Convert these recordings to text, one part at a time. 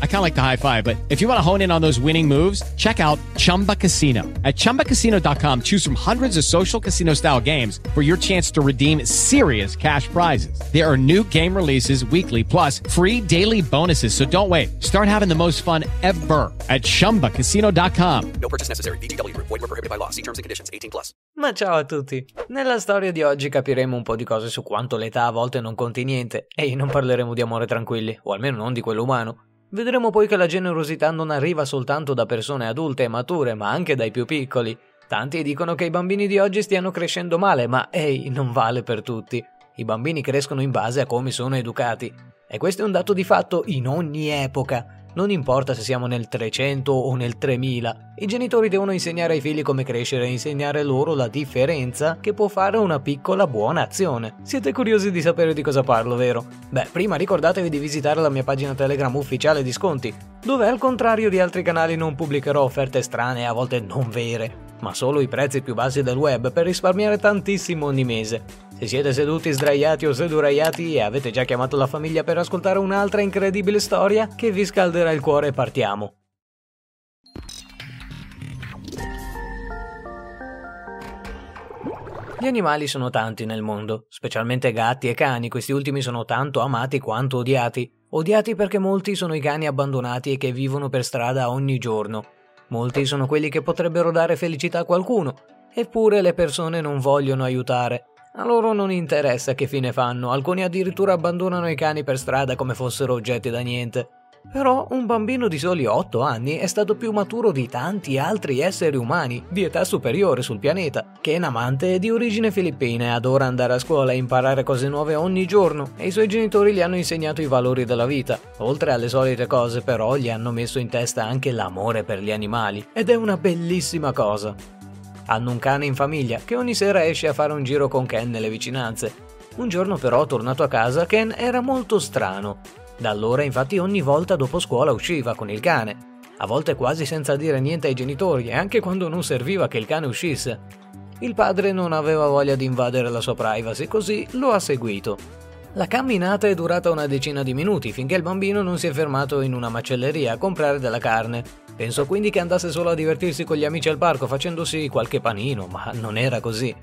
I kind of like the high five, but if you want to hone in on those winning moves, check out Chumba Casino. At ChumbaCasino.com, choose from hundreds of social casino style games for your chance to redeem serious cash prizes. There are new game releases weekly, plus free daily bonuses. So don't wait. Start having the most fun ever at ChumbaCasino.com. No purchase necessary. BGW. Void were prohibited by law. See terms and conditions. 18 plus. Ma ciao a tutti. Nella storia di oggi capiremo un po' di cose su quanto l'età a volte non conti niente e non parleremo di amore tranquilli, o almeno non di quello umano. Vedremo poi che la generosità non arriva soltanto da persone adulte e mature, ma anche dai più piccoli. Tanti dicono che i bambini di oggi stiano crescendo male, ma ehi, non vale per tutti. I bambini crescono in base a come sono educati. E questo è un dato di fatto in ogni epoca. Non importa se siamo nel 300 o nel 3000, i genitori devono insegnare ai figli come crescere e insegnare loro la differenza che può fare una piccola buona azione. Siete curiosi di sapere di cosa parlo, vero? Beh, prima ricordatevi di visitare la mia pagina Telegram ufficiale di sconti, dove al contrario di altri canali non pubblicherò offerte strane e a volte non vere, ma solo i prezzi più bassi del web per risparmiare tantissimo ogni mese. Se siete seduti sdraiati o seduraiati e avete già chiamato la famiglia per ascoltare un'altra incredibile storia che vi scalderà il cuore, partiamo. Gli animali sono tanti nel mondo, specialmente gatti e cani, questi ultimi sono tanto amati quanto odiati. Odiati perché molti sono i cani abbandonati e che vivono per strada ogni giorno. Molti sono quelli che potrebbero dare felicità a qualcuno, eppure le persone non vogliono aiutare. A loro non interessa che fine fanno, alcuni addirittura abbandonano i cani per strada come fossero oggetti da niente. Però un bambino di soli 8 anni è stato più maturo di tanti altri esseri umani di età superiore sul pianeta. Ken Amante è di origine filippina e adora andare a scuola e imparare cose nuove ogni giorno e i suoi genitori gli hanno insegnato i valori della vita. Oltre alle solite cose però gli hanno messo in testa anche l'amore per gli animali ed è una bellissima cosa. Hanno un cane in famiglia che ogni sera esce a fare un giro con Ken nelle vicinanze. Un giorno però, tornato a casa, Ken era molto strano. Da allora infatti ogni volta dopo scuola usciva con il cane, a volte quasi senza dire niente ai genitori e anche quando non serviva che il cane uscisse. Il padre non aveva voglia di invadere la sua privacy, così lo ha seguito. La camminata è durata una decina di minuti finché il bambino non si è fermato in una macelleria a comprare della carne. Penso quindi che andasse solo a divertirsi con gli amici al parco facendosi qualche panino, ma non era così.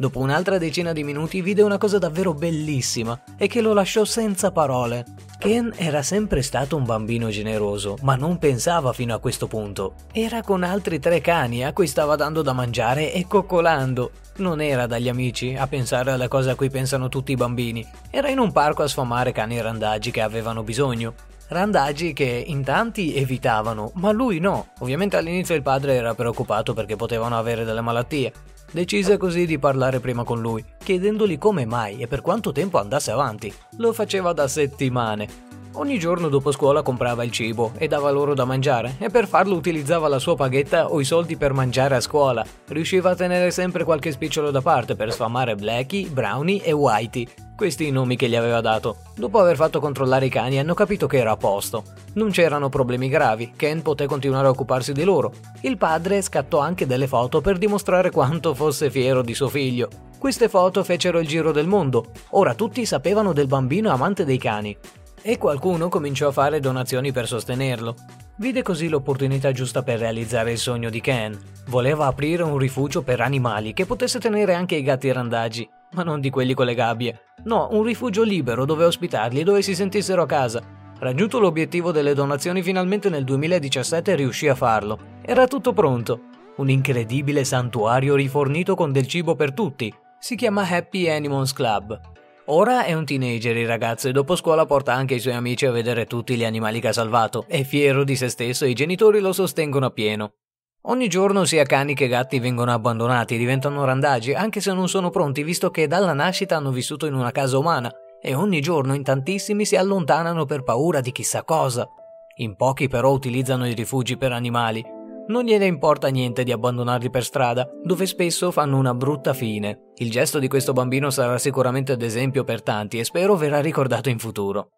Dopo un'altra decina di minuti vide una cosa davvero bellissima e che lo lasciò senza parole. Ken era sempre stato un bambino generoso, ma non pensava fino a questo punto. Era con altri tre cani a cui stava dando da mangiare e coccolando. Non era dagli amici a pensare alle cose a cui pensano tutti i bambini. Era in un parco a sfamare cani randaggi che avevano bisogno. Randaggi che in tanti evitavano, ma lui no. Ovviamente all'inizio il padre era preoccupato perché potevano avere delle malattie. Decise così di parlare prima con lui, chiedendogli come mai e per quanto tempo andasse avanti. Lo faceva da settimane. Ogni giorno dopo scuola comprava il cibo e dava loro da mangiare e per farlo utilizzava la sua paghetta o i soldi per mangiare a scuola. Riusciva a tenere sempre qualche spicciolo da parte per sfamare Blackie, Brownie e Whitey, questi i nomi che gli aveva dato. Dopo aver fatto controllare i cani hanno capito che era a posto. Non c'erano problemi gravi, Ken poté continuare a occuparsi di loro. Il padre scattò anche delle foto per dimostrare quanto fosse fiero di suo figlio. Queste foto fecero il giro del mondo. Ora tutti sapevano del bambino amante dei cani e qualcuno cominciò a fare donazioni per sostenerlo. Vide così l'opportunità giusta per realizzare il sogno di Ken. Voleva aprire un rifugio per animali che potesse tenere anche i gatti randaggi, ma non di quelli con le gabbie. No, un rifugio libero dove ospitarli e dove si sentissero a casa. Raggiunto l'obiettivo delle donazioni, finalmente nel 2017 riuscì a farlo. Era tutto pronto. Un incredibile santuario rifornito con del cibo per tutti. Si chiama Happy Animals Club Ora è un teenager il ragazzo e dopo scuola porta anche i suoi amici a vedere tutti gli animali che ha salvato. È fiero di se stesso e i genitori lo sostengono appieno. Ogni giorno sia cani che gatti vengono abbandonati, diventano randagi, anche se non sono pronti, visto che dalla nascita hanno vissuto in una casa umana, e ogni giorno in tantissimi si allontanano per paura di chissà cosa. In pochi però utilizzano i rifugi per animali. Non gliene importa niente di abbandonarli per strada, dove spesso fanno una brutta fine. Il gesto di questo bambino sarà sicuramente ad esempio per tanti e spero verrà ricordato in futuro.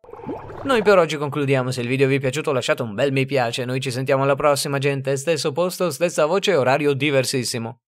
Noi per oggi concludiamo, se il video vi è piaciuto lasciate un bel mi piace, noi ci sentiamo alla prossima gente, stesso posto, stessa voce, orario diversissimo.